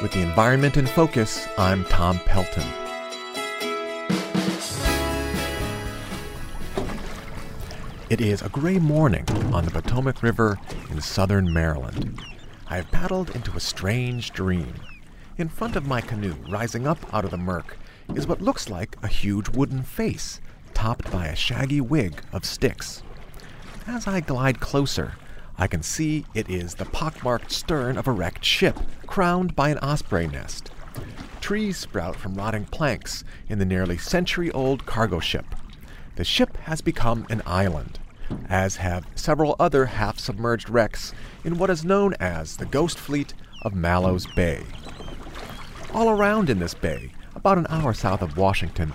With the environment in focus, I'm Tom Pelton. It is a gray morning on the Potomac River in southern Maryland. I have paddled into a strange dream. In front of my canoe, rising up out of the murk, is what looks like a huge wooden face, topped by a shaggy wig of sticks. As I glide closer, I can see it is the pockmarked stern of a wrecked ship, crowned by an osprey nest. Trees sprout from rotting planks in the nearly century old cargo ship. The ship has become an island, as have several other half submerged wrecks in what is known as the Ghost Fleet of Mallows Bay. All around in this bay, about an hour south of Washington,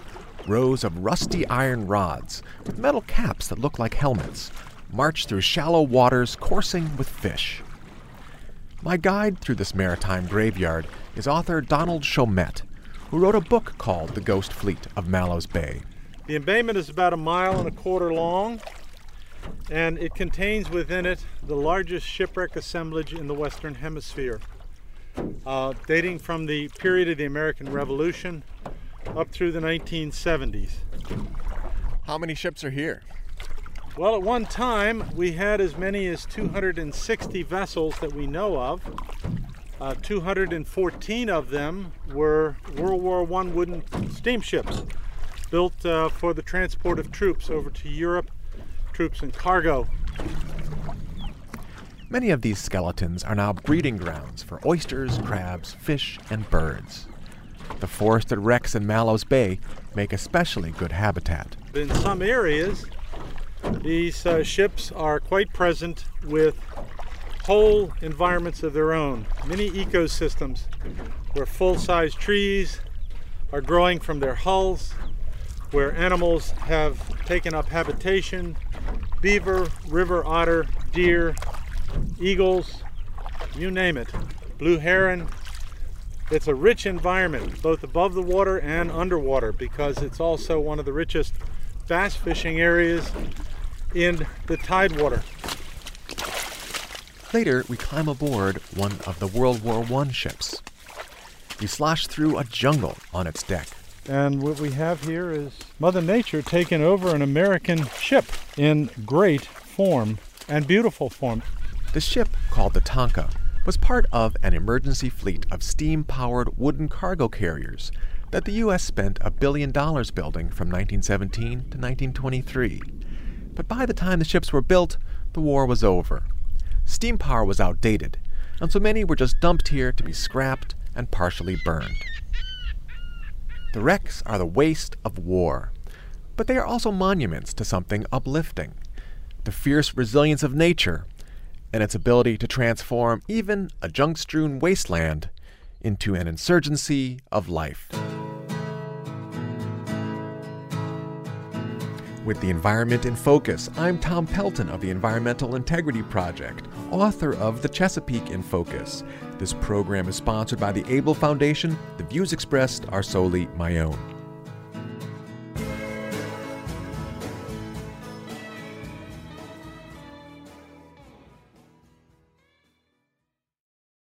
rows of rusty iron rods with metal caps that look like helmets march through shallow waters coursing with fish. My guide through this maritime graveyard is author Donald Shomette, who wrote a book called The Ghost Fleet of Mallows Bay. The embayment is about a mile and a quarter long, and it contains within it the largest shipwreck assemblage in the Western Hemisphere, uh, dating from the period of the American Revolution up through the 1970s. How many ships are here? Well, at one time, we had as many as 260 vessels that we know of. Uh, 214 of them were World War I wooden steamships built uh, for the transport of troops over to Europe, troops and cargo. Many of these skeletons are now breeding grounds for oysters, crabs, fish, and birds. The forested wrecks in Mallows Bay make especially good habitat. In some areas, these uh, ships are quite present with whole environments of their own, mini ecosystems where full size trees are growing from their hulls, where animals have taken up habitation beaver, river otter, deer, eagles, you name it, blue heron. It's a rich environment, both above the water and underwater, because it's also one of the richest bass fishing areas in the tidewater. Later, we climb aboard one of the World War I ships. We slosh through a jungle on its deck. And what we have here is Mother Nature taking over an American ship in great form and beautiful form. The ship, called the Tonka, was part of an emergency fleet of steam powered wooden cargo carriers that the U.S. spent a billion dollars building from 1917 to 1923. But by the time the ships were built, the war was over. Steam power was outdated, and so many were just dumped here to be scrapped and partially burned. The wrecks are the waste of war, but they are also monuments to something uplifting the fierce resilience of nature and its ability to transform even a junk strewn wasteland into an insurgency of life. With the environment in focus, I'm Tom Pelton of the Environmental Integrity Project, author of The Chesapeake in Focus. This program is sponsored by the Abell Foundation. The views expressed are solely my own.